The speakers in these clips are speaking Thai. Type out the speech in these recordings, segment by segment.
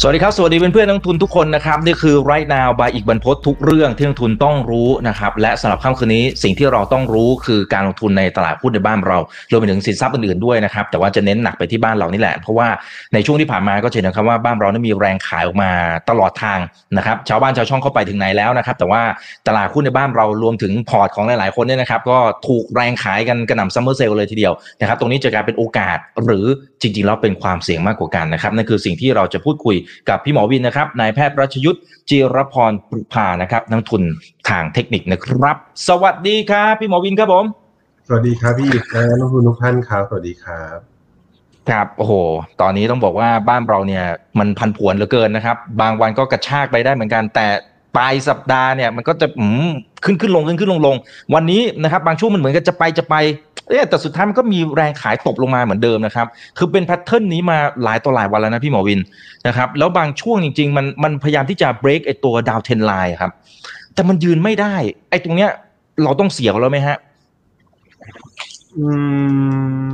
สวัสดีครับ สวัสดีเพื่อนๆนักทุนทุกคนนะครับ นี่คือ right now by อีกบรรพททุกเรื่องที่นักทุนต้องรู้นะครับ และสำหรับค่ำคืนนี้สิ่งที่เราต้องรู้คือการลงทุนในตลาดหุ้นในบ้านเรารวมไปถึงสินทรัพย์อื่นๆด้วยนะครับ แต่ว่าจะเน้นหนักไปที่บ้านเรานี่แหละ เพราะว่าในช่วงที่ผ่านมาก็เห็นนะครับว่าบ้านเรานั้นมีแรงขายออกมาตลอดทางนะครับชาวบ้านชาวช่องเข้าไปถึงไหนแล้วนะครับ แต่ว่าตลาดหุ้นในบ้านเรารวมถึงพอร์ตของหลายๆคนเนี่ยนะครับ ก็ถูกแรงขายกันกระหน่ำ summer sale เลยทีเดียวนะครับ ตรงนี้จะกลายเป็นโอกาสหรือจริงๆแล้วเป็นความเสี่ยงมากกว่ากันนะครับนั่นคือสิ่งที่เราจะพูดคุยกับพี่หมอวินนะครับนายแพทย์รัชยุทธ์จิรพรปรุภานะครับนักลงทุนทางเทคนิคนะครับ สวัสดีครับพี่หมอวินครับผม สวัสดีครับพี่อีกและนักลงทุนทุกท่านครับสวัสดีครับครับโอ้โห ตอนนี้ต้องบอกว่าบ้านเราเนี่ยมันผันผวนเหลือเกินนะครับ บางวันก็กระชากไปได้เหมือนกัน แต่ปลายสัปดาห์เนี่ยมันก็จะอืมขึ้นขึ้นลงขึ้นขึ้นลงลง วันนี้นะครับ บางช่วงมันเหมือนกันจะไปจะไป เอ๊ะแต่สุดท้ายมันก็มีแรงขายตบลงมาเหมือนเดิมนะครับ คือเป็น pattern นี้มาหลายต่อหลายวันแล้วนะพี่หมอวินนะครับ แล้วบางช่วงจริง ๆ มันมันพยายามที่จะ break ไอตัว downtrend line ครับ แต่มันยืนไม่ได้ ไอตรงเนี้ย เราต้องเสียแล้วไหมฮะ อืม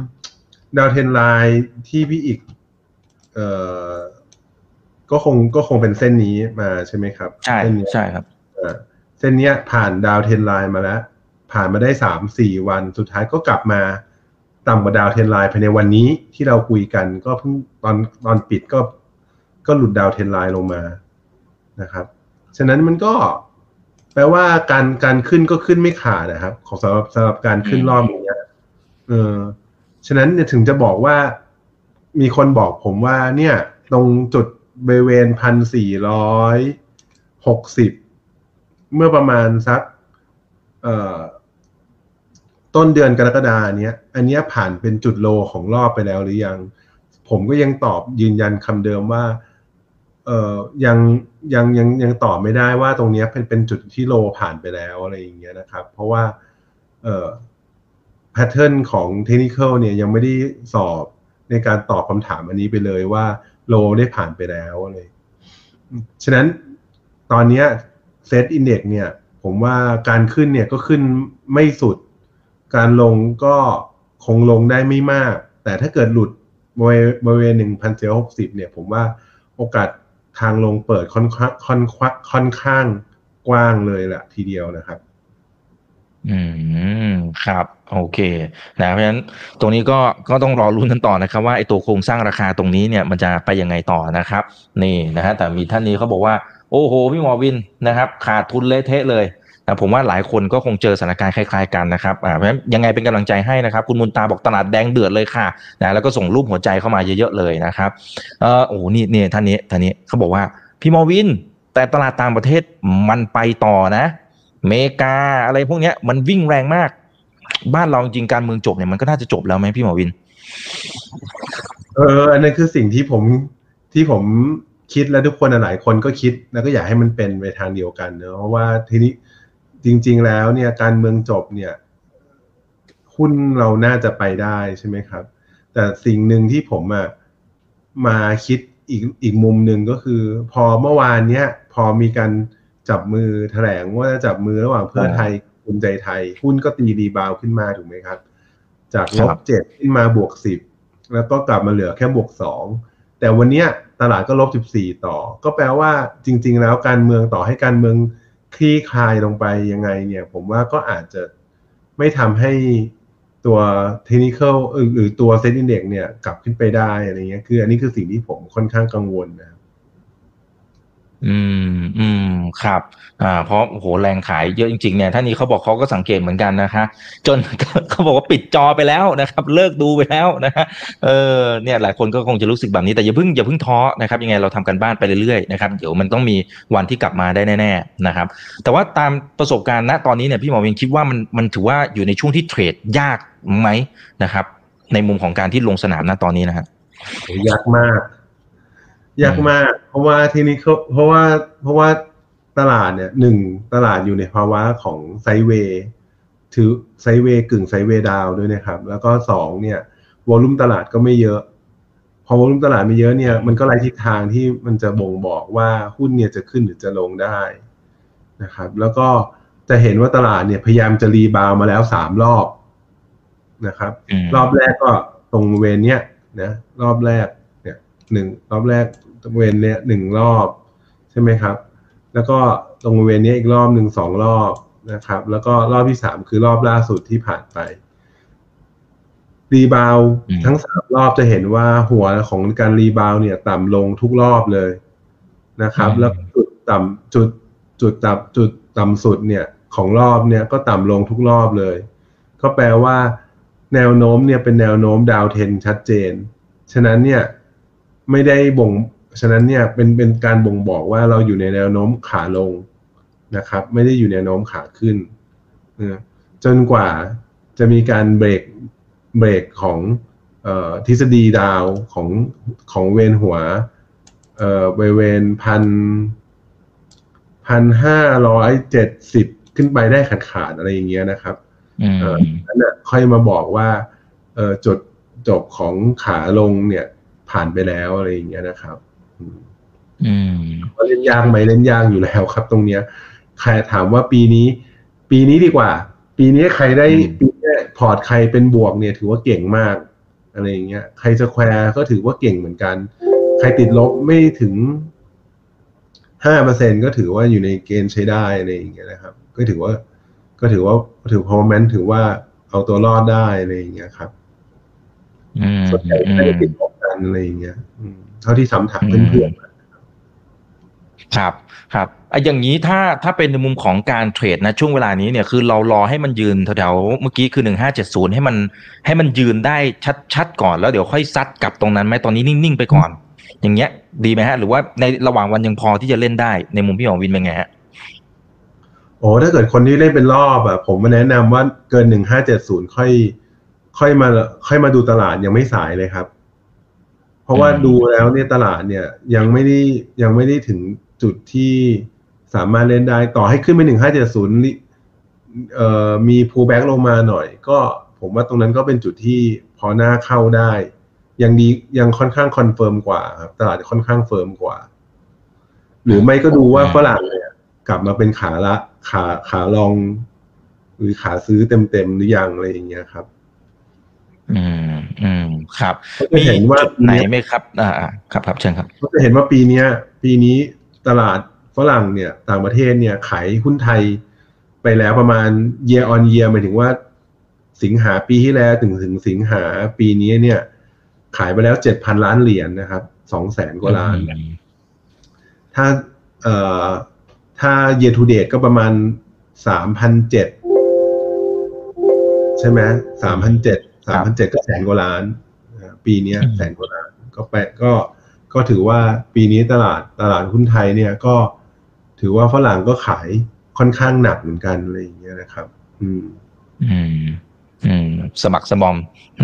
downtrend line ที่พี่อีก เอ่อ ก็คงก็คงเป็นเส้นนี้มาใช่ไหมครับ ใช่เส้นเนี้ยใช่ครับอ่าเส้นเนี้ยผ่านดาวเทนไลน์มาแล้ว ผ่านมาได้สามสี่วันสุดท้ายก็กลับมาต่ำกว่าดาวเทนไลน์ภายในวันนี้ที่เราคุยกันก็เพิ่งตอนตอนปิดก็ก็หลุดดาวเทนไลน์ลงมานะครับ ฉะนั้นมันก็แปลว่าการการขึ้นก็ขึ้นไม่ขาดนะครับ ของสำหรับสำหรับการขึ้นรอบอย่างเงี้ยเออฉะนั้นถึงจะบอกว่ามีคนบอกผมว่าเนี่ย ตรงจุดบริเวณพันสี่ร้อยหกสิบเมื่อประมาณสัก เอ่อ ต้นเดือนกรกฎาเนี้ย อันเนี้ยผ่านเป็นจุดโลของรอบไปแล้วหรือยัง ผมก็ยังตอบยืนยันคำเดิมว่าเอ่อยังยังยังยังตอบไม่ได้ว่าตรงเนี้ยเป็นเป็นจุดที่โลผ่านไปแล้วอะไรอย่างเงี้ยนะครับ เพราะว่าเอ่อแพทเทิร์นของเทคนิคเนี่ยยังไม่ได้สอบในการตอบคำถามอันนี้ไปเลยว่าโลได้ผ่านไปแล้วอะไรฉะนั้นตอนเนี้เซตอินเด็กเนี่ย ผมว่าการขึ้นเนี่ยก็ขึ้นไม่สุด การลงก็คงลงได้ไม่มาก แต่ถ้าเกิดหลุดบริเวณหนึ่งพันเจ็ดหกสิบเนี่ย ผมว่าโอกาสทางลงเปิดค่อนข้างค่อนค่อนข้างกว้างเลยแหละทีเดียวนะครับ อืมครับ โอเค นะเพราะฉะนั้นตรงนี้ก็ก็ต้องรอรุ้นกันต่อนะครับ ว่าไอ้ตัวโครงสร้างราคาตรงนี้เนี่ยมันจะไปยังไงต่อนะครับ นี่นะฮะแต่มีท่านนี้เขาบอกว่าโอ้โห พี่หมอวินนะครับ ขาดทุนเละเทะเลย ผมว่าหลายคนก็คงเจอสถานการณ์คล้ายๆกันนะครับเพราะฉะนั้นยังไงเป็นกำลังใจให้นะครับ คุณมุนตาบอกตลาดแดงเดือดเลยค่ะนะแล้วก็ส่งรูปหัวใจเข้ามาเยอะๆเลยนะครับเออโอ้โหนี่นี่ท่านนี้ท่านนี้เขาบอกว่าพี่หมอวิน แต่ตลาดต่างประเทศมันไปต่อนะเมกาอะไรพวกเนี้ยมันวิ่งแรงมาก บ้านเราจริงการเมืองจบเนี่ยมันก็น่าจะจบแล้วไหมพี่หมอวิน เอออันนั้นคือสิ่งที่ผมที่ผมคิดและทุกคนหลายคนก็คิดแล้วก็อยากให้มันเป็นไปทางเดียวกันเนอะเพราะว่าทีนี้ จริง ๆ แล้วเนี่ยการเมืองจบเนี่ยหุ้นเราน่าจะไปได้ใช่ไหมครับ แต่สิ่งหนึ่งที่ผมอะมาคิดอีกอีกมุมหนึ่งก็คือ พอเมื่อวานเนี้ยพอมีการจับมือแถลงว่าจะจับมือระหว่างเพื่อไทยภูมิใจไทย หุ้นก็ตีรีบาวขึ้นมาถูกไหมครับ จากลบเจ็ดขึ้นมาบวกสิบแล้วก็กลับมาเหลือแค่บวกสองแต่วันเนี้ยตลาดก็ลบสิบสี่ต่อ ก็แปลว่าจริง ๆ แล้วการเมืองต่อให้การเมือง คลี่คลายลงไปยังไงเนี่ย ผมว่าก็อาจจะไม่ทำให้ตัวเทคนิคหรือตัวเซ็นดินเด็กเนี่ยกลับขึ้นไปได้อะไรเงี้ยคืออันนี้คือสิ่งที่ผมค่อนข้างกังวลนะครับ อืมอืมครับอ่าเพราะโอ้โหแรงขายเยอะจริงๆเนี่ยท่านนี้เขาบอกเขาก็สังเกตเหมือนกันนะคะ จนเขาบอกว่าปิดจอไปแล้วนะครับ เลิกดูไปแล้วนะฮะเออเนี่ยหลายคนก็คงจะรู้สึกแบบนี้แต่อย่าเพิ่งอย่าเพิ่งท้อนะครับยังไงเราทำกันบ้านไปเรื่อยๆนะครับเดี๋ยวมันต้องมีวันที่กลับมาได้แน่ๆนะครับ แต่ว่าตามประสบการณ์ณตอนนี้เนี่ยพี่หมอวินคิดว่ามันมันถือว่าอยู่ในช่วงที่เทรดยากไหมนะครับ ในมุมของการที่ลงสนามณตอนนี้นะฮะยากมาก ยากมาก เพราะว่าทีนี้เขาเพราะว่าเพราะว่าตลาดเนี่ยหนึ่งตลาดอยู่ในภาวะของไซด์เวย์ถือไซด์เวย์กึ่งไซด์เวย์ดาวน์ด้วยนะครับ แล้วก็สองเนี่ยวอลุ่มตลาดก็ไม่เยอะ พอวอลุ่มตลาดไม่เยอะเนี่ยมันก็ไล่ทิศทางที่มันจะบ่งบอกว่าหุ้นเนี่ยจะขึ้นหรือจะลงได้นะครับ แล้วก็จะเห็นว่าตลาดเนี่ยพยายามจะรีบาวมาแล้วสามรอบนะครับมรอบแรกก็ตรงเวรเนี้ยนะรอบแรกเนี่ยหนึ่งรอบแรก ตรงเวรเนี้ยหนึ่งรอบใช่ไหมครับ แล้วก็ตรงเวรเนี้ยอีกรอบหนึ่งสองรอบนะครับ แล้วก็รอบที่สามคือรอบล่าสุดที่ผ่านไป rebound อืมทั้งสามรอบจะเห็นว่าหัวของการ rebound เนี่ย ต่ำลงทุกรอบเลยนะครับ แล้วจุดต่ำจุดจุดต่ำจุดต่ำสุดเนี่ยของรอบเนี่ยก็ต่ำลงทุกรอบเลย ก็แปลว่า แนวโน้มเนี่ยเป็นแนวโน้มดาวเทนชัดเจน ฉะนั้นเนี่ยไม่ได้บ่ง ฉะนั้นเนี่ยเป็นเป็นการบ่งบอกว่าเราอยู่ในแนวโน้มขาลงนะครับ ไม่ได้อยู่ในแนวโน้มขาขึ้นเออจนกว่าจะมีการเบรกเบรกของเออทฤษฎีดาวของของเวนหัวเอ่อบริเวณพันพันห้าร้อยเจ็ดสิบขึ้นไปได้ขาดขาดๆอะไรอย่างเงี้ยนะครับอืมเอ่อนั้นน่ะค่อยมาบอกว่าเออจุดจบของขาลงเนี่ยผ่านไปแล้วอะไรอย่างเงี้ยนะครับ อืมอืมว่าเล่นยากไหมเล่นยากอยู่แล้วครับ ตรงเนี้ย ใครถามว่าปีนี้ ปีนี้ดีกว่า ปีนี้ใครได้อืมปีเนี้ยพอร์ตใครเป็นบวกเนี่ย ถือว่าเก่งมาก อะไรอย่างเงี้ย ใครจะแควร์ก็ถือว่าเก่งเหมือนกัน ใครติดลบไม่ถึงห้าเปอร์เซ็นก็ถือว่าอยู่ในเกณฑ์ใช้ได้อะไรอย่างเงี้ยนะครับ ก็ถือว่า ก็ถือว่าถือ performance ถือว่าเอาตัวรอดได้อะไรอย่างเงี้ยครับอืมส่วนใหญ่อืไม่ได้มติดลบกัน อะไรอย่างเงี้ยอืมเท่าที่ถามถามอืมเพื่อนๆมาครับ ครับไอ้อย่างนี้ถ้าถ้าเป็นในมุมของการเทรดนะช่วงเวลานี้เนี่ยคือเรารอให้มันยืนแถวๆเมื่อกี้คือหนึ่งห้าเจ็ดศูนย์ให้มันให้มันยืนได้ชัดๆก่อนแล้วเดี๋ยวค่อยซัดกลับตรงนั้นไหมตอนนี้นิ่งๆไปก่อน อย่างเงี้ย ดีไหมฮะ หรือว่าในระหว่างวันยังพอที่จะเล่นได้ในมุมพี่ของวินเป็นไงฮะโอ้ถ้าเกิดคนที่เล่นเป็นรอบอะผมมาแนะนำว่าเกินหนึ่งห้าเจ็ดศูนย์ค่อย ค่อยมาค่อยมาดูตลาดยังไม่สายเลยครับ เพราะว่าอืมดูแล้วเนี่ยตลาดเนี่ยยังไม่ได้ยังไม่ได้ถึงจุดที่สามารถเล่นได้ต่อให้ขึ้นไปหนึ่งห้าเจ็ดศูนย์เอ่อมี pullback ลงมาหน่อย ก็ผมว่าตรงนั้นก็เป็นจุดที่พอน่าเข้าได้ ยังดียังค่อนข้าง confirm กว่าครับตลาดค่อนข้าง firm กว่า หรือไม่ก็ดูว่าฝรั่งเนี่ยกลับมาเป็นขาละขาขา long หรือขาซื้อเต็มๆหรือยังอะไรอย่างเงี้ยครับอืมอืม ครับก็จะเห็นว่าจุดไหนไหมครับอ่าอ่าครับครับเชิญครับก็จะเห็นว่าปีเนี้ย ปีนี้ตลาดฝรั่งเนี่ยต่างประเทศเนี่ยขายหุ้นไทยไปแล้วประมาณ year on year หมายถึงว่า สิงหาปีที่แล้วถึงถึงสิงหาปีนี้เนี่ย ขายไปแล้วเจ็ดพันล้านเหรียญนะครับสองแสนกว่าล้าน ถ้าเอ่อถ้า year to date ก็ประมาณสามพันเจ็ดใช่ไหมสามพันเจ็ดสามพันเจ็ดก็แสนกว่าล้านนะครับ ปีเนี้ยอืมแสนกว่าล้านก็แปะก็ก็ถือว่าปีนี้ตลาดตลาดหุ้นไทยเนี่ยก็ถือว่าฝรั่งก็ขายค่อนข้างหนักเหมือนกันอะไรอย่างเงี้ยนะครับ อืม อืม อืม สมัครสมอม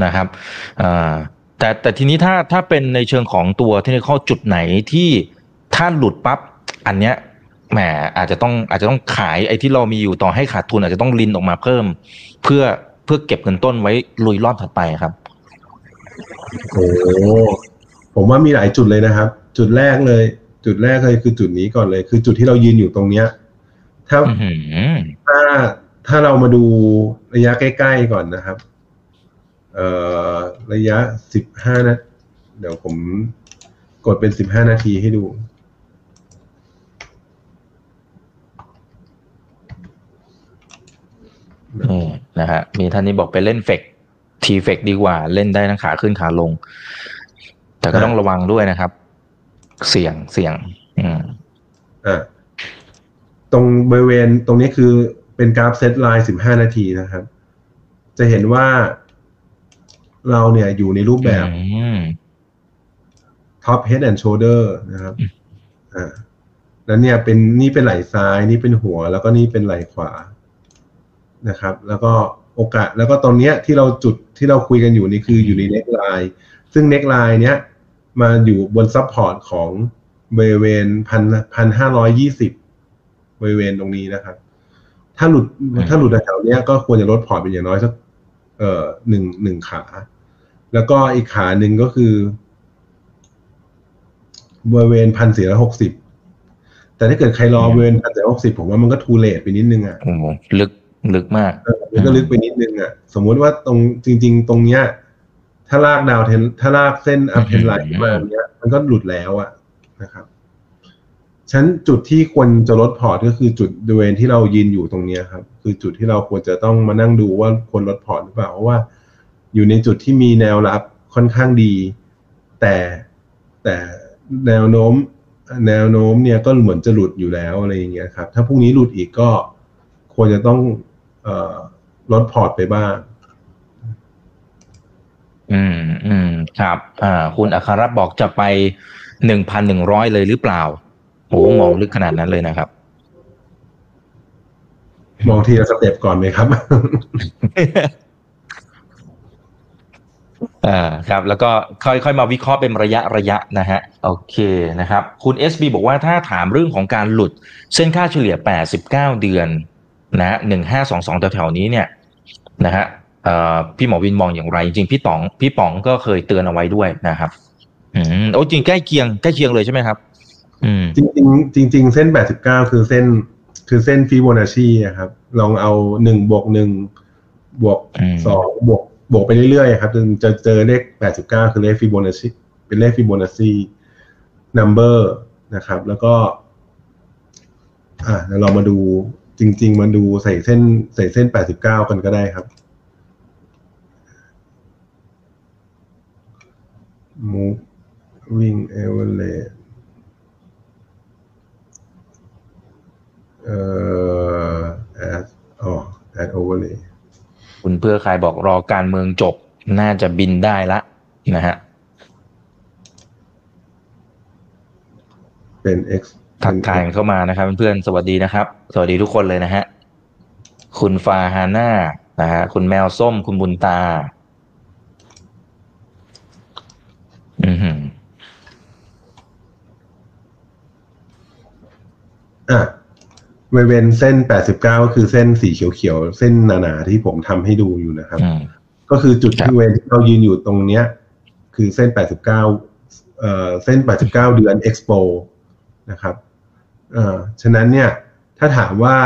นะครับอ่าแต่แต่ทีนี้ถ้าถ้าเป็นในเชิงของตัวเทคนิคจุดไหนที่ถ้าหลุดปั๊บอันเนี้ยแหมอาจจะต้องอาจจะต้องขายไอ้ที่เรามีอยู่ต่อให้ขาดทุนอาจจะต้องลินออกมาเพิ่ม เพื่อเพื่อเก็บเงินต้นไว้ลุยรอบถัดไปครับ โอ้ผมว่ามีหลายจุดเลยนะครับ จุดแรกเลย จุดแรกเลยคือจุดนี้ก่อนเลย คือจุดที่เรายืนอยู่ตรงเนี้ย ถ้าอือหือถ้าถ้าเรามาดูระยะใกล้ๆก่อนนะครับ เอ่อระยะสิบห้านะเดี๋ยวผมกดเป็นสิบห้านาทีให้ดูนี่นะฮะมีท่านนี้บอกไปเล่นเฟก ทีเฟกดีกว่า เล่นได้ทั้งขาขึ้นขาลง แต่ก็ต้องระวังด้วยนะครับ เสี่ยงเสี่ยง อืมอะตรงบริเวณตรงนี้คือเป็นกราฟเซตไลน์สิบห้านาทีนะครับ จะเห็นว่าเราเนี่ยอยู่ในรูปแบบอืม top head and shoulder นะครับอืมอ่าแล้วเนี่ยเป็นนี่เป็นไหล่ซ้าย นี่เป็นหัว แล้วก็นี่เป็นไหล่ขวานะครับ แล้วก็ โอกาส แล้วก็ตรงเนี้ยที่เราจุดที่เราคุยกันอยู่นี่คืออยู่ใน neckline ซึ่ง neckline เนี้ยมาอยู่บน support ของบริเวณพันพันห้าร้อยยี่สิบบริเวณตรงนี้นะครับ ถ้าหลุดอืมถ้าหลุดแถวๆเนี้ยก็ควรจะลดพอร์ตเป็นอย่างน้อยสักเอ่อหนึ่งหนึ่งขา แล้วก็อีกขาหนึ่งก็คือบริเวณพันสี่ร้อยหกสิบแต่ถ้าเกิดใครรอบริเวณพันสี่ร้อยหกสิบผมว่ามันก็ too late ไปนิดนึงอะโอ้โหลึก ลึกมากเออมันก็ลึกไปนิดนึงอะ สมมุติว่าตรงจริง ๆ ตรงเนี้ย ถ้าลากดาวเทนถ้าลากเส้น uptrend line มาเนี้ย มันก็หลุดแล้วอะนะครับฉะนั้นจุดที่ควรจะลดพอร์ตก็คือจุดบริเวณที่เรายืนอยู่ตรงเนี้ยครับ คือจุดที่เราควรจะต้องมานั่งดูว่าควรลดพอร์ตหรือเปล่าเพราะว่า อยู่ในจุดที่มีแนวรับค่อนข้างดี แต่แต่แนวโน้ม แนวโน้มเนี่ยก็เหมือนจะหลุดอยู่แล้วอะไรอย่างเงี้ยครับ ถ้าพรุ่งนี้หลุดอีกก็ควรจะต้องเอ่อ ลดพอร์ตไปบ้าง อืมอืมครับอ่าคุณอัครรัตน์บอกจะไปหนึ่งพันหนึ่งร้อยเลยหรือเปล่าโอ้มองลึกขนาดนั้นเลยนะครับ มองทีละสเต็ปก่อนไหมครับอ่าครับ แล้วก็ค่อยๆมาวิเคราะห์เป็นระยะระยะนะฮะโอเคนะครับ คุณ SB บอกว่าถ้าถามเรื่องของการหลุด เส้นค่าเฉลี่ย 89 เดือน นะฮะ1522แถวๆนี้เนี่ยนะฮะเอ่อพี่หมอวินมองอย่างไร จริงๆพี่ต๋องพี่ป๋องก็เคยเตือนเอาไว้ด้วยนะครับ อืมโอ้จริงใกล้เคียงใกล้เคียงเลยใช่ไหมครับ อืม จริงๆจริงๆเส้น89คือเส้น คือเส้นฟิโบนัชชีครับ ลองเอาหนึ่งบวกหนึ่งบวกอืมสองบวกบวกไปเรื่อยๆครับจนจะเจอเลข89คือเลขฟิโบนัชชีเป็นเลข Fibonacci number นะครับ แล้วก็ อ่าเดี๋ยวเรามาดู จริง ๆ มาดูใส่เส้น ใส่เส้น 89 กันก็ได้ครับ moving average เอ่อ add อ๋อ add overlay คุณเพื่อใครบอกรอการเมืองจบ น่าจะบินได้ละนะฮะ เป็น x ทักทายกันเข้ามานะครับ เพื่อนๆสวัสดีนะครับ สวัสดีทุกคนเลยนะฮะคุณฟาฮาน่านะฮะคุณแมวส้มคุณบุญตา อือหืออะบริเวณเส้น 89 ก็คือเส้นสีเขียวๆ เส้นหนาๆ ที่ผมทำให้ดูอยู่นะครับอืมก็คือจุดครับที่บริเวณที่เรายืนอยู่ตรงเนี้ย คือเส้น 89 เอ่อ เส้น 89 เดือน expo นะครับ เอ่อฉะนั้นเนี่ยถ้าถามว่า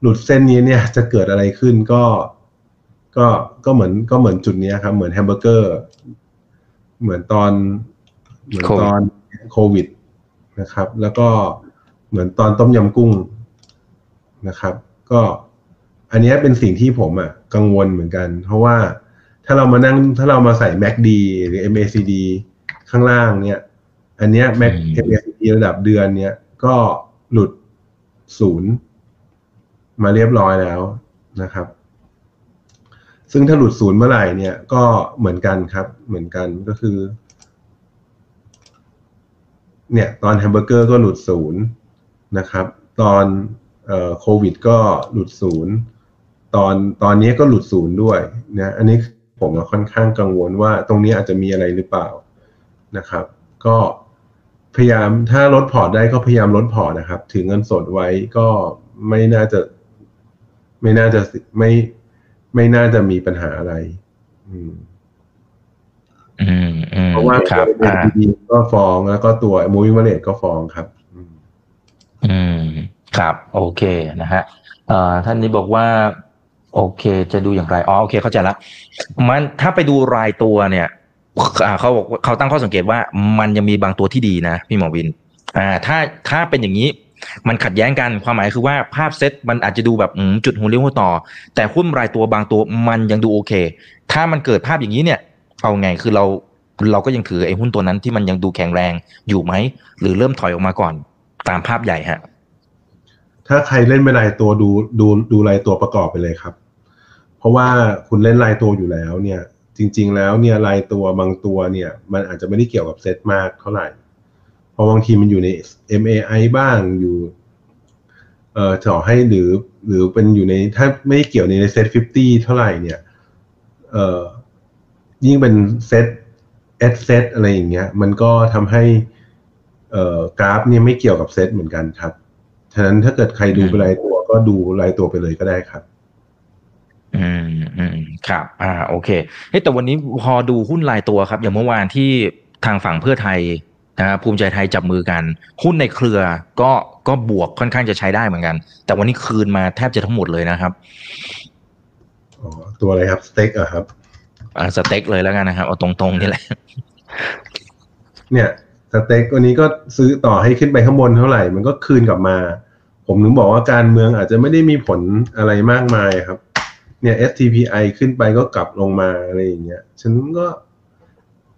หลุดเส้นนี้เนี่ยจะเกิดอะไรขึ้นก็ก็ก็เหมือนก็เหมือนจุดเนี้ยครับ เหมือนแฮมเบอร์เกอร์ เหมือนตอน เหมือนตอนโควิดนะครับ แล้วก็เหมือนตอนต้มยำกุ้งนะครับ ก็อันเนี้ยเป็นสิ่งที่ผมอะ กังวลเหมือนกัน เพราะว่าถ้าเรามานั่งถ้าเรามาใส่ MACD หรือ MACD ข้างล่างเนี่ย อันเนี้ย Mac อืม MACD ระดับเดือนเนี่ยก็ หลุดศูนย์มาเรียบร้อยแล้วนะครับ ซึ่งถ้าหลุดศูนย์เมื่อไหร่เนี่ยก็เหมือนกันครับ เหมือนกันก็คือ เนี่ยตอนแฮมเบอร์เกอร์ก็หลุดศูนย์นะครับ ตอนโควิดก็หลุดศูนย์ตอนตอนนี้ก็หลุดศูนย์ด้วยนะอันนี้ผมอะค่อนข้างกังวลว่าตรงนี้อาจจะมีอะไรหรือเปล่านะครับ ก็ พยายามถ้าลดพอร์ตได้ก็พยายามลดพอร์ตนะครับ ถือเงินสดไว้ก็ไม่น่าจะ ไม่น่าจะไม่ไม่น่าจะมีปัญหาอะไร อืมอืมอืมเพราะว่าครับตัวอ่าดีก็ฟ้องแล้วก็ตัว moving value ก็ฟ้องครับอืมอืม ครับ โอเคนะฮะเอ่อท่านนี้บอกว่า โอเค จะดูอย่างไรอ๋อโอเค เข้าใจละมันถ้าไปดูรายตัวเนี่ยอ่า เขาบอกเขาตั้งข้อสังเกตว่ามันยังมีบางตัวที่ดีนะพี่หมอวินอ่าถ้าถ้าเป็นอย่างนี้มันขัดแย้งกันความหมายคือว่าภาพเซตมันอาจจะดูแบบจุดหัวเลี้ยวหัวต่อ แต่หุ้นรายตัวบางตัวมันยังดูโอเค ถ้ามันเกิดภาพอย่างนี้เนี่ย เอาไงคือเราเราก็ยังถือไอ้หุ้นตัวนั้นที่มันยังดูแข็งแรงอยู่ไหม หรือเริ่มถอยออกมาก่อนตามภาพใหญ่ฮะถ้าใครเล่นเป็นรายตัวดูดูดูรายตัวประกอบไปเลยครับ เพราะว่าคุณเล่นรายตัวอยู่แล้วเนี่ย จริง ๆ แล้วเนี่ยรายตัวบางตัวเนี่ย มันอาจจะไม่ได้เกี่ยวกับเซตมากเท่าไหร่เพราะบางทีมันอยู่ใน MAI บ้างอยู่เอ่อต่อให้หรือหรือเป็นอยู่ในถ้าไม่ได้เกี่ยวใน SET50 เท่าไหร่เนี่ยเอ่อยิ่งเป็น SET sSET อะไรอย่างเงี้ย มันก็ทำให้เอ่อกราฟเนี่ยไม่เกี่ยวกับเซตเหมือนกันครับ ฉะนั้นถ้าเกิดใครดูเป็นรายตัวก็ดูรายตัวไปเลยก็ได้ครับ อืมอืมครับ อ่า โอเคเฮ้ยแต่วันนี้พอดูหุ้นรายตัวครับ อย่างเมื่อวานที่ทางฝั่งเพื่อไทยนะครับภูมิใจไทยจับมือกัน หุ้นในเครือก็ก็บวกค่อนข้างจะใช้ได้เหมือนกัน แต่วันนี้คืนมาแทบจะทั้งหมดเลยนะครับอ๋อตัวอะไรครับสเต็กเหรอะครับอ่าสเต็กเลยแล้วกันนะครับเอาตรงๆนี่แหละ เนี่ย STEC วันนี้ก็ซื้อต่อให้ขึ้นไปข้างบนเท่าไหร่ มันก็คืนกลับมา ผมถึงบอกว่าการเมืองอาจจะไม่ได้มีผลอะไรมากมายครับ เนี่ย STPI ขึ้นไปก็กลับลงมาอะไรอย่างเงี้ยฉันก็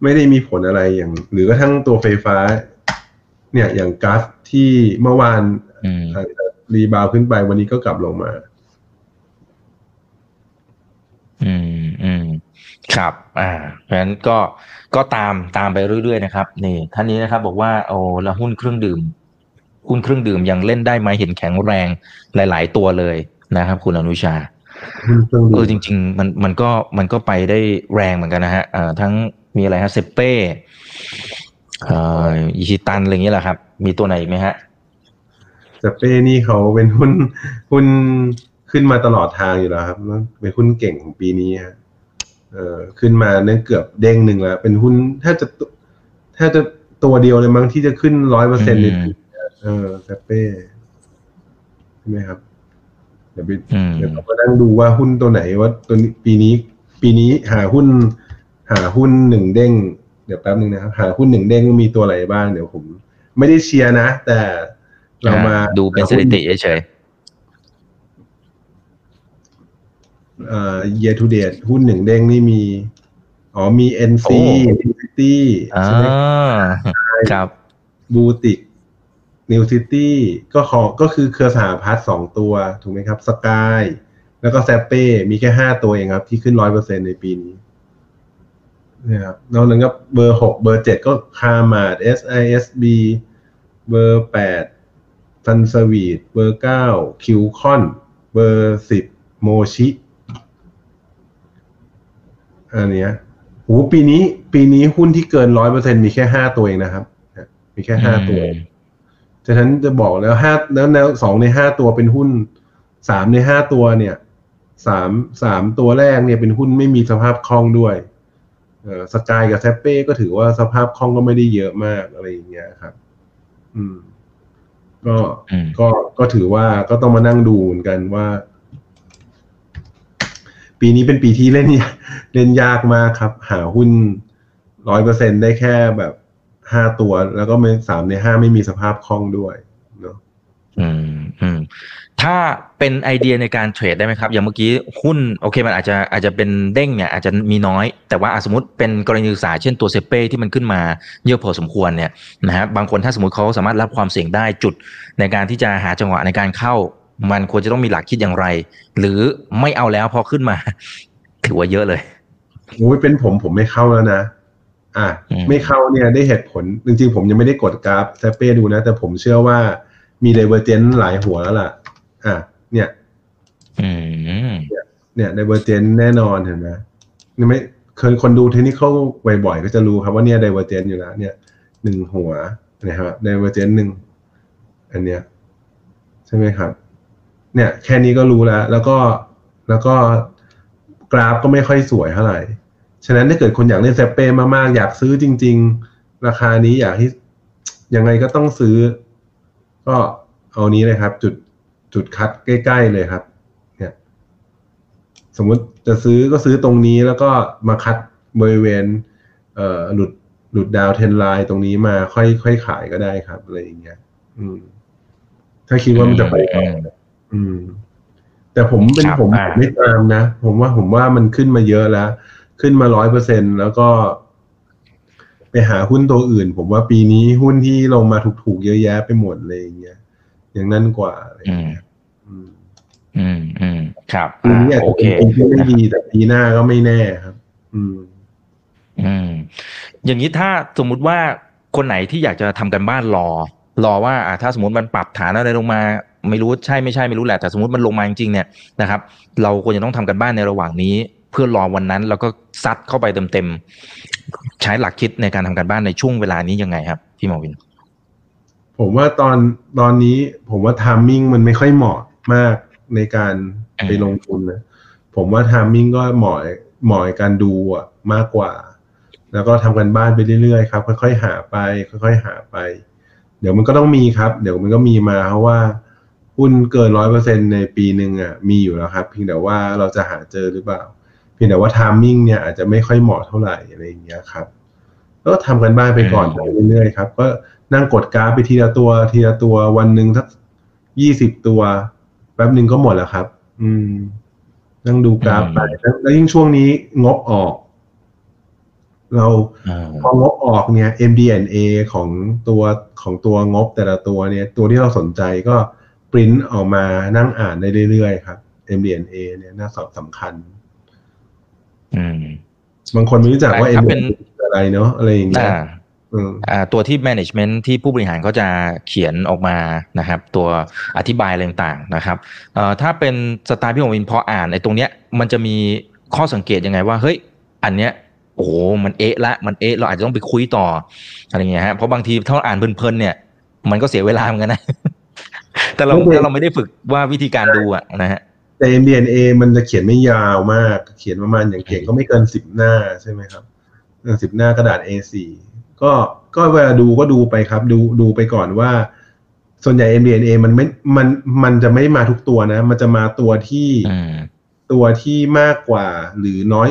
ไม่ได้มีผลอะไรอย่าง หรือกระทั่งตัวไฟฟ้า เนี่ยอย่างก๊าซที่เมื่อวานอืมอาจจะ rebound ขึ้นไปวันนี้ก็กลับลงมา อืมอืมครับ อ่าเพราะฉะนั้นก็ก็ตามตามไปเรื่อยๆนะครับ นี่ท่านนี้นะครับ บอกว่าโอ้แล้วหุ้นเครื่องดื่ม หุ้นเครื่องดื่มยังเล่นได้ไหมเห็นแข็งแรงหลาย ๆ ตัวเลยนะครับ คุณอนุชาหุ้น เครื่องเอดื่อมจริง ๆ มันมันก็มันก็ไปได้แรงเหมือนกันนะฮะอ่าทั้งมีอะไรฮะเซเป้เอ่ออิชิตันอะไรอย่างเงี้ยแหละครับ มีตัวไหนอีกไหมฮะสเป้นี่เขาเป็นหุ้นหุ้นขึ้นมาตลอดทางอยู่แล้วครับเป็นหุ้นเก่งของปีนี้ฮะเออขึ้นมาเนี่ยเกือบเด้งหนึ่งแล้ว เป็นหุ้นแทบจะแทบจะตัวเดียวเลยมั้งที่จะขึ้นร้อยเปอร์เซ็นต์ในปีเนี้ยเออสเป้ใช่ไหมครับเดี๋ยวไปอืมเดี๋ยวเรามานั่งดูว่าหุ้นตัวไหนว่าตัวนี้ปีนี้ ปีนี้หาหุ้น หาหุ้นหนึ่งเด้ง เดี๋ยวแป๊บนึงนะครับหาหุ้นหนึ่งเด้งมีตัวอะไรบ้าง เดี๋ยวผม ไม่ได้เชียร์นะ แต่เรามาอ่ดูเป็นสถิติเฉยเอ่อ year to date หุ้นหนึ่งเด้งนี่มี อ๋อมี NC โอ้ City ๆอ่าใช่ไหมครับบูติก New City ก็ขอก็คือเครือสหพัฒน์สองตัว ถูกไหมครับสกายแล้วก็แซปเป้มีแค่ห้าตัวเองครับ ที่ขึ้นร้อยเปอร์เซ็นในปีนี้นี่ยครับนอกนั้นก็เบอร์หกเบอร์เจ็ดก็ Karmart SISB เบอร์แปด Sunsweet เบอร์เก้า Q-CON เบอร์สิบ Moshi อันเนี้ยโหปีนี้ ปีนี้หุ้นที่เกินร้อยเปอร์เซ็นมีแค่ห้าตัวเองนะครับ มีแค่ห้าตัว ฉะนั้นจะบอกแล้วห้าแล้วแนวสองในห้าตัวเป็นหุ้นสามในห้าตัวเนี่ยสามสามตัวแรกเนี่ยเป็นหุ้นไม่มีสภาพคล่องด้วยเออสกายกับแซปเป้ก็ถือว่าสภาพคล่องก็ไม่ได้เยอะมากอะไรอย่างเงี้ยครับ อืม ก็อืมก็ก็ถือว่าก็ต้องมานั่งดูเหมือนกันว่า ปีนี้เป็นปีที่เล่นยากเล่นยากมากครับ หาหุ้นร้อยเปอร์เซ็นได้แค่แบบ ห้าตัว แล้วก็ไม่สามในห้าไม่มีสภาพคล่องด้วยเนาะอืมอืมถ้าเป็นไอเดียในการเทรดได้ไหมครับ อย่างเมื่อกี้หุ้นโอเคมันอาจจะอาจจะเป็นเด้งเนี่ยอาจจะมีน้อย แต่ว่าอะสมมติเป็นกรณีศึกษาเช่นตัวเซเป้ที่มันขึ้นมาเยอะพอสมควรเนี่ยนะฮะบางคนถ้าสมมติเขาสามารถรับความเสี่ยงได้จุดในการที่จะหาจังหวะในการเข้า มันควรจะต้องมีหลักคิดอย่างไร หรือไม่เอาแล้วพอขึ้นมา ถือว่าเยอะเลยโอ้ยเป็นผมผมไม่เข้าแล้วนะ อะอืมไม่เข้าเนี่ยได้เหตุผล จริงๆ ผมยังไม่ได้กดกราฟแซปเป้ดูนะ แต่ผมเชื่อว่ามี divergence หลายหัวแล้วล่ะ อะ เนี่ยอืมเนี่ย divergence แน่นอนเห็นไหมนี่ไม่เคยคนดูเทคนิคบ่อยๆ ก็จะรู้ครับว่าเนี่ย divergence อยู่แล้ว เนี่ยหนึ่งหัวนะครับ divergence หนึ่งอันเนี้ยใช่ไหมครับ เนี่ย แค่นี้ก็รู้แล้ว แล้วก็แล้วก็กราฟก็ไม่ค่อยสวยเท่าไหร่ ฉะนั้นถ้าเกิดคนอยากเล่น Sappe มากๆ อยากซื้อจริง ๆ ราคานี้อยากที่ยังไงก็ต้องซื้อ ก็เอานี้เลยครับ จุดจุดคัดใกล้ ๆ เลยครับ เนี่ย สมมุติจะซื้อก็ซื้อตรงนี้แล้วก็มาคัดบริเวณ เอ่อหลุดหลุดดาวเทนไลน์ตรงนี้มาค่อยค่อยขายก็ได้ครับอะไรอย่างเงี้ย อืม ถ้าคิดว่ามันจะไปต่อออืม แต่ผมเป็นครับผมอ่าผมไม่ตามนะ ผมว่าผมว่ามันขึ้นมาเยอะแล้ว ขึ้นมาร้อยเปอร์เซ็นแล้วก็ ไปหาหุ้นตัวอื่น ผมว่าปีนี้หุ้นที่ลงมาถูกๆเยอะแยะไปหมดเลยอย่างเงี้ยอย่างนั้นกว่าอะไรอย่างเงี้ยอืมอืมอืมครับปีนี้อาจโอจะเคเป็นปีที่ไม่ดีแต่ปีหน้าก็ไม่แน่ครับ อืม อืม อย่างนี้ถ้าสมมุติว่าคนไหนที่อยากจะทำกันบ้านรอ รอว่าอ่าถ้าสมมติมันปรับฐานอะไรลงมา ไม่รู้ใช่ไม่ใช่ไม่รู้แหละแต่สมมติมันลงมาจริงๆเนี่ยนะครับ เราควรจะต้องทำกันบ้านในระหว่างนี้ เพื่อรอวันนั้น แล้วก็ซัดเข้าไปเต็มๆใช้หลักคิดในการทำกันบ้านในช่วงเวลานี้ยังไงครับ พี่หมอวิน ผมว่าตอนตอนนี้ผมว่าทามมิ่งมันไม่ค่อยเหมาะมากในการอืมไปลงทุนนะผมว่าทามมิ่งก็เหมาะเหมาะกับการดูอะมากกว่า แล้วก็ทำกันบ้านไปเรื่อยๆครับ ค่อยๆหาไป ค่อย ๆ หาไป เดี๋ยวมันก็ต้องมีครับ เดี๋ยวมันก็มีมาเพราะว่าหุ้นเกินร้อยเปอร์เซ็นในปีหนึ่งอะมีอยู่แล้วครับ เพียงแต่ว่าเราจะหาเจอหรือเปล่าเพียงแต่ว่าทามมิ่งเนี่ยอาจจะไม่ค่อยเหมาะเท่าไหร่อะไรอย่างเงี้ยครับ ก็ทำกันบ้านไปก่อนไปเรื่อยๆครับ ก็นั่งกดกราฟไปทีละตัวทีละตัววันหนึ่งสักยี่สิบตัวแป๊บหนึ่งก็หมดแล้วครับ อืม นั่งดูกราฟไปแล้วแล้วยิ่งช่วงนี้งบออก เราอืมพองบออกเนี่ย MD&A ของตัวของตัวงบแต่ละตัวเนี่ย ตัวที่เราสนใจก็ปริ้นออกมานั่งอ่านได้เรื่อยๆครับ MD&A เนี่ยน่าสอบสำคัญอืม บางคนไม่รู้จักว่าแต่ถ้าเป็น MD&A คืออะไรเนาะอะไรอย่างเงี้ยอ่าอืมอ่าตัวที่ management ที่ผู้บริหารเขาจะเขียนออกมานะครับ ตัวอธิบายอะไรต่างๆนะครับเอ่อถ้าเป็นสไตล์พี่หมอวินพออ่านในตรงเนี้ยมันจะมีข้อสังเกตยังไงว่าเฮ้ยอันเนี้ยโอ้โหมันเอ๊ะละมันเอ๊ะเราอาจจะต้องไปคุยต่ออะไรเงี้ยฮะเพราะบางทีถ้าเราอ่านเพลินๆเนี่ย มันก็เสียเวลาเหมือนกันนะแต่เราไม่เป็นถ้าเราไม่ได้ฝึกว่าวิธีการดูอะนะฮะ แต่ MD&A มันจะเขียนไม่ยาวมาก เขียนประมาณอย่างเก่งก็ไม่เกินสิบหน้าใช่ไหมครับสิบหน้ากระดาษ A4 ก็ก็เวลาดูก็ดูไปครับ ดูดูไปก่อนว่า ส่วนใหญ่ MD&A มันไม่มันมันจะไม่มาทุกตัวนะ มันจะมาตัวที่อืมตัวที่มากกว่าหรือน้อย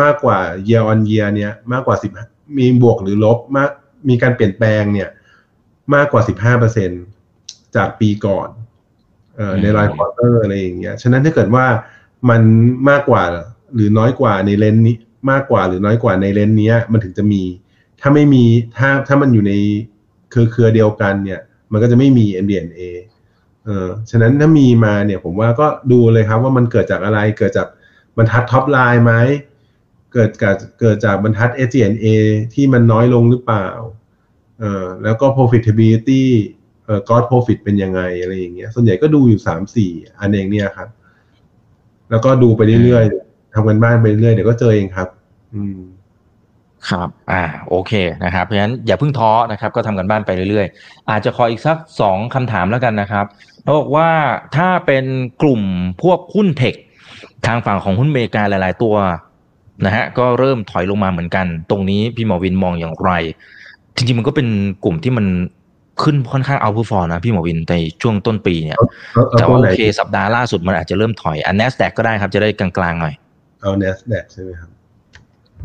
มากกว่า year on year เนี่ยมากกว่าสิบมีบวกหรือลบมากมีการเปลี่ยนแปลงเนี่ย มากกว่าสิบห้าเปอร์เซ็นจากปีก่อนเอ่อ ในราย quarter อะไรอย่างเงี้ย ฉะนั้นถ้าเกิดว่ามันมากกว่าหรือน้อยกว่าใน range นี้มากกว่าหรือน้อยกว่าใน range เนี้ยมันถึงจะมี ถ้าไม่มีถ้าถ้ามันอยู่ในเครือเครือเดียวกันเนี่ย มันก็จะไม่มี MD&A เออฉะนั้นถ้ามีมาเนี่ยผมว่าก็ดูเลยครับว่ามันเกิดจากอะไรเกิดจากบรรทัดท็อปไลน์ไหมเกิดจากเกิดจากบรรทัด SG&A ที่มันน้อยลงหรือเปล่าเออแล้วก็ profitability เอ่อ gross profit เป็นยังไงอะไรอย่างเงี้ย ส่วนใหญ่ก็ดูอยู่สามสี่อันเองเนี่ยครับ แล้วก็ดูไปเรื่อยๆทำกันบ้านไปเรื่อยเดี๋ยวก็เจอเองครับ อืมครับ อ่า โอเค นะครับ เพราะฉะนั้นอย่าเพิ่งท้อนะครับ ก็ทำกันบ้านไปเรื่อยๆ อาจจะขออีกสักสองคำถามแล้วกันนะครับเขาบอกว่าถ้าเป็นกลุ่มพวกหุ้นเทค ทางฝั่งของหุ้นอเมริกาหลาย ๆ ตัวนะฮะ ก็เริ่มถอยลงมาเหมือนกัน ตรงนี้พี่หมอวินมองอย่างไร จริงๆ มันก็เป็นกลุ่มที่มัน ขึ้นค่อนข้างเอาผู้ฟอร์นะพี่หมอวินในช่วงต้นปีเนี่ยเอาเอาแต่ตัวว่าไหนโอเคสัปดาห์ล่าสุดมันอาจจะเริ่มถอยอัน NASDAQ ก็ได้ครับ จะได้กลางๆหน่อย เอา NASDAQ ใช่ไหมครับ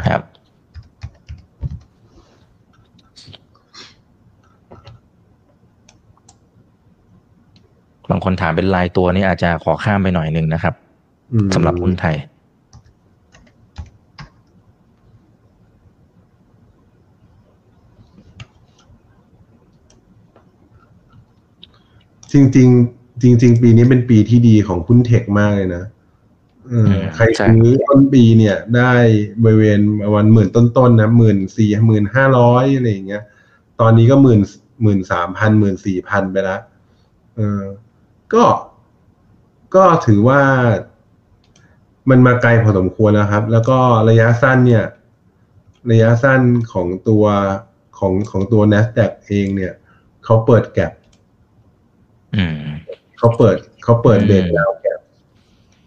ครับ บางคนถามเป็นรายตัวนี่อาจจะขอข้ามไปหน่อยหนึ่งนะครับอืมสำหรับหุ้นไทย จริงๆจริง ๆ ปีนี้เป็นปีที่ดีของหุ้นเทคมากเลยนะเอออืมใครใช่ซื้อต้นปีเนี่ย ได้บริเวณประมาณหมื่นต้นๆนะหมื่นสี่หมื่นห้าร้อยอะไรอย่างเงี้ย ตอนนี้ก็หมื่นหมื่นสามพันหมื่นสี่พันไปแล้วเออก็ก็ถือว่ามันมาไกลพอสมควรแล้วครับ แล้วก็ระยะสั้นเนี่ย ระยะสั้นของตัวของของตัว NASDAQ เองเนี่ย เขาเปิดแกลบอืม เขาเปิดเขาเปิดอืมเบรกดาวแกลบ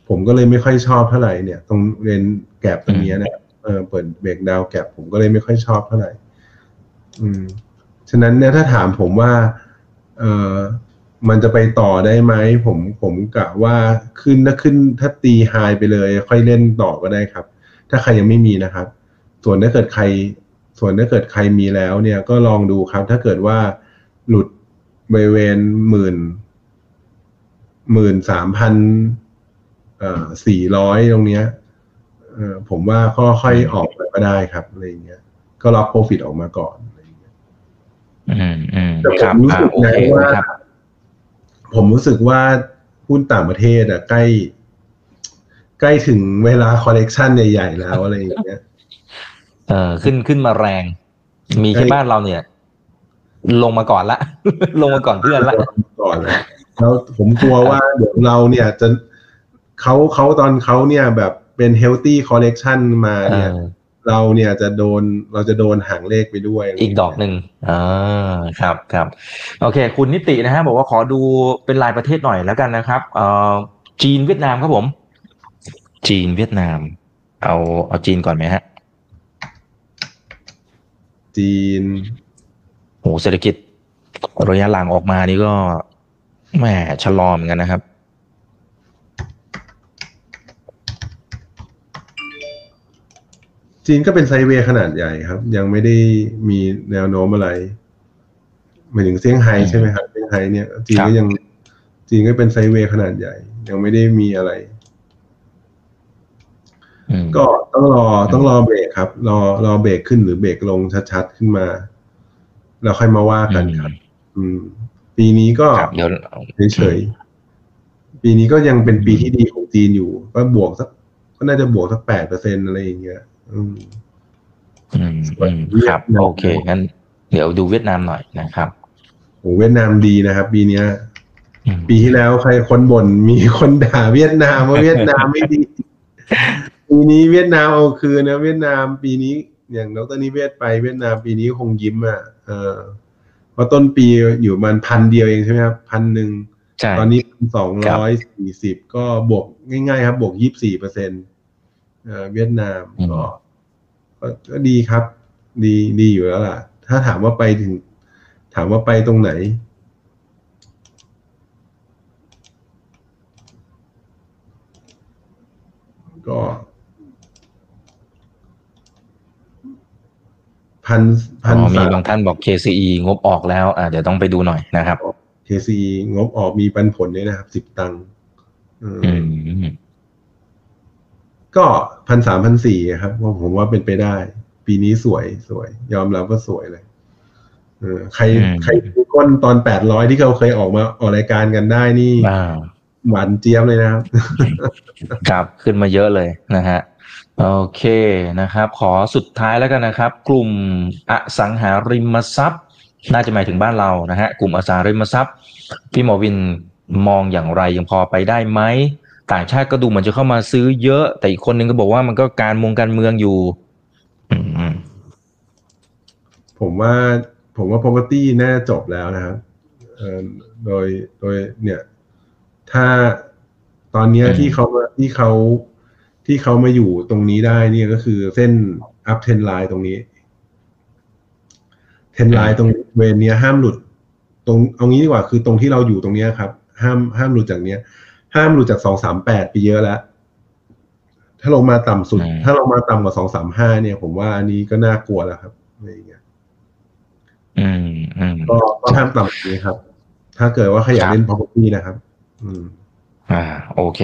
ผมก็เลยไม่ค่อยชอบเท่าไหร่เนี่ย ตรงเรนแกลบตรงเนี้ยเนี่ยเออเปิดเบรกดาวแกลบผมก็เลยไม่ค่อยชอบเท่าไหร่ อืม ฉะนั้นเนี่ยถ้าถามผมว่า เออมันจะไปต่อได้ไหมผมผมกะว่าขึ้นถ้าขึ้นถ้าตีไฮไปเลย ค่อยเล่นต่อก็ได้ครับ ถ้าใครยังไม่มีนะครับ ส่วนถ้าเกิดใคร ส่วนถ้าเกิดใครมีแล้วเนี่ยก็ลองดูครับ ถ้าเกิดว่าหลุด บริเวณหมื่นหมื่นสามพันเอ่อสี่ร้อยตรงเนี้ยเอ่อผมว่าก็ค่อยออกมาก็ได้ครับอะไรอย่างเงี้ย ก็รับโปรฟิตออกมาก่อนอะไรอย่างเงี้ยอืมอืมแต่ผครัมบรู้อ่าสึกโอนะเคว่านะครับผมรู้สึกว่าหุ้นต่างประเทศอะใกล้ ใกล้ถึงเวลาคอลเลกชันใหญ่ๆแล้วอะไรอย่างเงี้ยเออขึ้นขึ้นมาแรง มีแค่ใช่บ้านเราเนี่ย ลงมาก่อนละ ลงมาก่อนเพื่อนละก่อนแล้วแล้วผมกลัวว่าเดี๋ยวเราเนี่ยจะเขาเขาตอนเขาเนี่ยแบบเป็น healthy collection มาเอเนี่ยอเราเนี่ยจะโดนเราจะโดนหางเลขไปด้วย อีกดอกหนึ่งอ่าครับครับโอเค คุณนิตินะฮะบอกว่าขอดูเป็นรายประเทศหน่อยแล้วกันนะครับเอ่อจีนเวียดนามครับผม จีนเวียดนาม เอาเอาจีนก่อนไหมฮะ จีน โหเศรษฐกิจระยะหลังออกมานี่ก็แหมชะลอเหมือนกันนะครับ จีนก็เป็นไซด์เวย์ขนาดใหญ่ครับ ยังไม่ได้มีแนวโน้มอะไรหมายถึงเซี่ยงไฮ้ใช่ไหมครับเซี่ยงไฮ้เนี่ยจีนครัก็บยังจีนก็เป็นไซด์เวย์ขนาดใหญ่ ยังไม่ได้มีอะไรอืมก็ต้องรอต้องรอเบรกครับ รอรอเบรกขึ้นหรือเบรกลงชัดๆขึ้นมา แล้วค่อยมาว่ากันครับอืมปีนี้ก็ครับเดี๋ยวเฉยๆปีนี้ก็ยังเป็นปีที่ดีของจีนอยู่ ก็บวกสักก็น่าจะบวกสักแปดเปอร์เซ็นอะไรอย่างเงี้ยอืมอืมอืมครับเวียดนามโอเคงั้นเดี๋ยวดูเวียดนามหน่อยนะครับโอ้เวียดนามดีนะครับ ปีเนี้ยอืมปีที่แล้วใครคนบ่นมีคนด่าเวียดนามว่าเวียดนามไม่ดี ปีนี้เวียดนามเอาคืนนะเวียดนามปีนี้อย่างดรนิเวศไปเวียดนามปีนี้คงยิ้มอะ เออเพราะต้นปีอยู่มันพันเดียวเองใช่ไหมครับพันหนึ่งใช่ตอนนี้สองร้อยสี่สิบก็บวกง่าย ๆ ครับบวกยี่สิบสี่เปอร์เซ็นต์เวียดนามก็ก็ก็ดีครับ ดีดีอยู่แล้วล่ะ ถ้าถามว่าไปถึง ถามว่าไปตรงไหน ก็ พันอ๋พันอมีสามบางท่านบอก KCE งบออกแล้วอ่าเดี๋ยวต้องไปดูหน่อยนะครับ KCE งบออกมีปันผลด้วยนะครับสิบตังค์อืมอืมก็พันสามพันสี่ครับว่าผมว่าเป็นไปได้ ปีนี้สวยสวย ยอมรับว่าสวยเลยเออใครอืมใครดูก้นตอนแปดร้อยที่เขาเคยออกมาออกรายการกันได้นี่อ่าหวานเจี๊ยบเลยนะครับ ครับขึ้นมาเยอะเลยนะฮะ โอเคนะครับ ขอสุดท้ายแล้วกันนะครับ กลุ่มอสังหาริมทรัพย์ น่าจะหมายถึงบ้านเรานะฮะกลุ่มอสังหาริมทรัพย์พี่หมอวินมองอย่างไรยังพอไปได้ไหมต่างชาติก็ดูเหมือนจะเข้ามาซื้อเยอะ แต่อีกคนนึงก็บอกว่ามันก็การมงการเมืองอยู่ผมว่าผมว่า property น่าจบแล้วนะครับโดยโดยเนี่ย ถ้าตอนนี้ที่เขามาที่เขา ที่เขามาอยู่ตรงนี้ได้เนี่ยก็คือเส้น up ten line ตรงนี้ ten line ตรงเวนเนี้ยห้ามหลุด ตรงเอางี้ดีกว่าคือตรงที่เราอยู่ตรงเนี้ยครับ ห้ามห้ามหลุดจากเนี้ย ห้ามหลุดจากสองสามแปดไปเยอะแล้ว ถ้าลงมาต่ำสุดอืมถ้าลงมาต่ำกว่าสองสามห้าเนี่ย ผมว่าอันนี้ก็น่ากลัวแล้วครับอะไรอย่างเงี้ยอืมอืมก็ก็ห้ามต่ำกว่านี้ครับ ถ้าเกิดว่าใครอยากเล่น property นะครับ อืม อ่าโอเค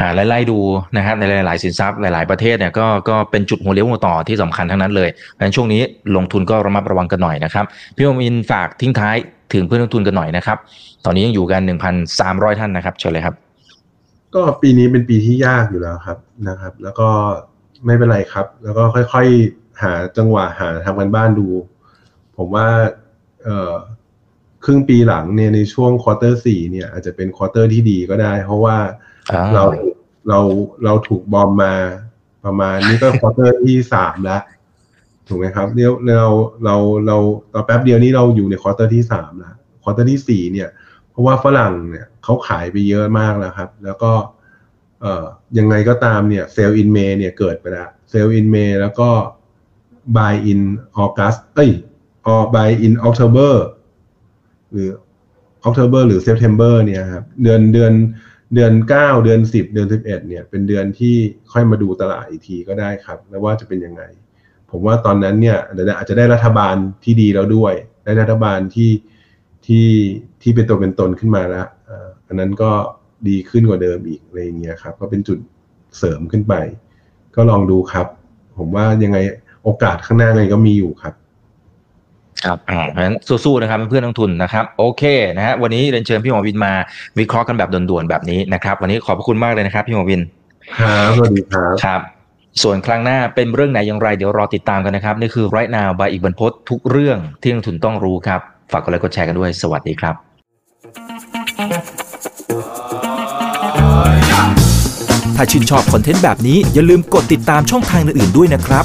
อ่าไล่ๆดูนะครับในหลาย ๆ สินทรัพย์หลาย ๆ ประเทศเนี่ยก็ก็เป็นจุดหัวเลี้ยวหัวต่อที่สำคัญทั้งนั้นเลยเพราะฉะนั้นช่วงนี้ลงทุนก็ระมัดระวังกันหน่อยนะครับพี่อมินฝากทิ้งท้ายถึงเพื่อนลงทุนกันหน่อยนะครับ ตอนนี้ยังอยู่กัน 1,300 ท่านนะครับเชิญเลยครับ ก็ปีนี้เป็นปีที่ยากอยู่แล้วครับนะครับ แล้วก็ไม่เป็นไรครับ แล้วก็ค่อย ๆ หาจังหวะหาทำการบ้านดู ผมว่าเอ่อ ครึ่งปีหลังเนี่ยในช่วง quarter สี่เนี่ยอาจจะเป็น quarter ที่ดีก็ได้ เพราะว่าอ่าเราเราเราถูก bomb มาประมาณนี้ก็ quarter ที่สามแล้วถูกไหมครับเนี่ยเราเราเราตอนแป๊บเดียวนี้เราอยู่ใน quarter ที่สามแล้ว quarter ที่สี่เนี่ย เพราะว่าฝรั่งเนี่ยเขาขายไปเยอะมากแล้วครับ แล้วก็เอ่อยังไงก็ตามเนี่ยเซลล์อินเมย์เนี่ยเกิดไปแล้วเซลล์อินเมย์แล้วก็ buy in August เอ้ย or buy in October หรือ October หรือ September เนี่ยครับเดือนเดือนเดือนเก้าเดือนสิบเดือนสิบเอ็ดเนี่ยเป็นเดือนที่ค่อยมาดูตลาดอีกทีก็ได้ครับ แล้วว่าจะเป็นยังไง ผมว่าตอนนั้นเนี่ยอาจจะได้รัฐบาลที่ดีแล้วด้วย ได้รัฐบาลที่ที่ที่เป็นตัวเป็นตนขึ้นมาแล้วอันนั้นก็ดีขึ้นกว่าเดิมอีกอะไรอย่างเงี้ยครับก็เป็นจุดเสริมขึ้นไป ก็ลองดูครับ ผมว่ายังไงโอกาสข้างหน้าไงก็มีอยู่ครับ ครับอ่าเพราะฉะนั้นสู้ๆนะครับเพื่อนนักทุนนะครับโอเคนะฮะวันนี้เรียนเชิญพี่หมอวินมาวิเคราะห์กันแบบด่วนๆแบบนี้นะครับ วันนี้ขอบพระคุณมากเลยนะครับพี่หมอวินครับสวัสดีครับครับ ส่วนครั้งหน้าเป็นเรื่องไหนอย่างไรเดี๋ยวรอติดตามกันนะครับ นี่คือ right now by อีกบรรพตทุกเรื่องที่นักทุนต้องรู้ครับ ฝากกดไลค์กดแชร์กันด้วยสวัสดีครับ ถ้าชื่นชอบคอนเทนต์แบบนี้อย่าลืมกดติดตามช่องทางอื่นๆด้วยนะครับ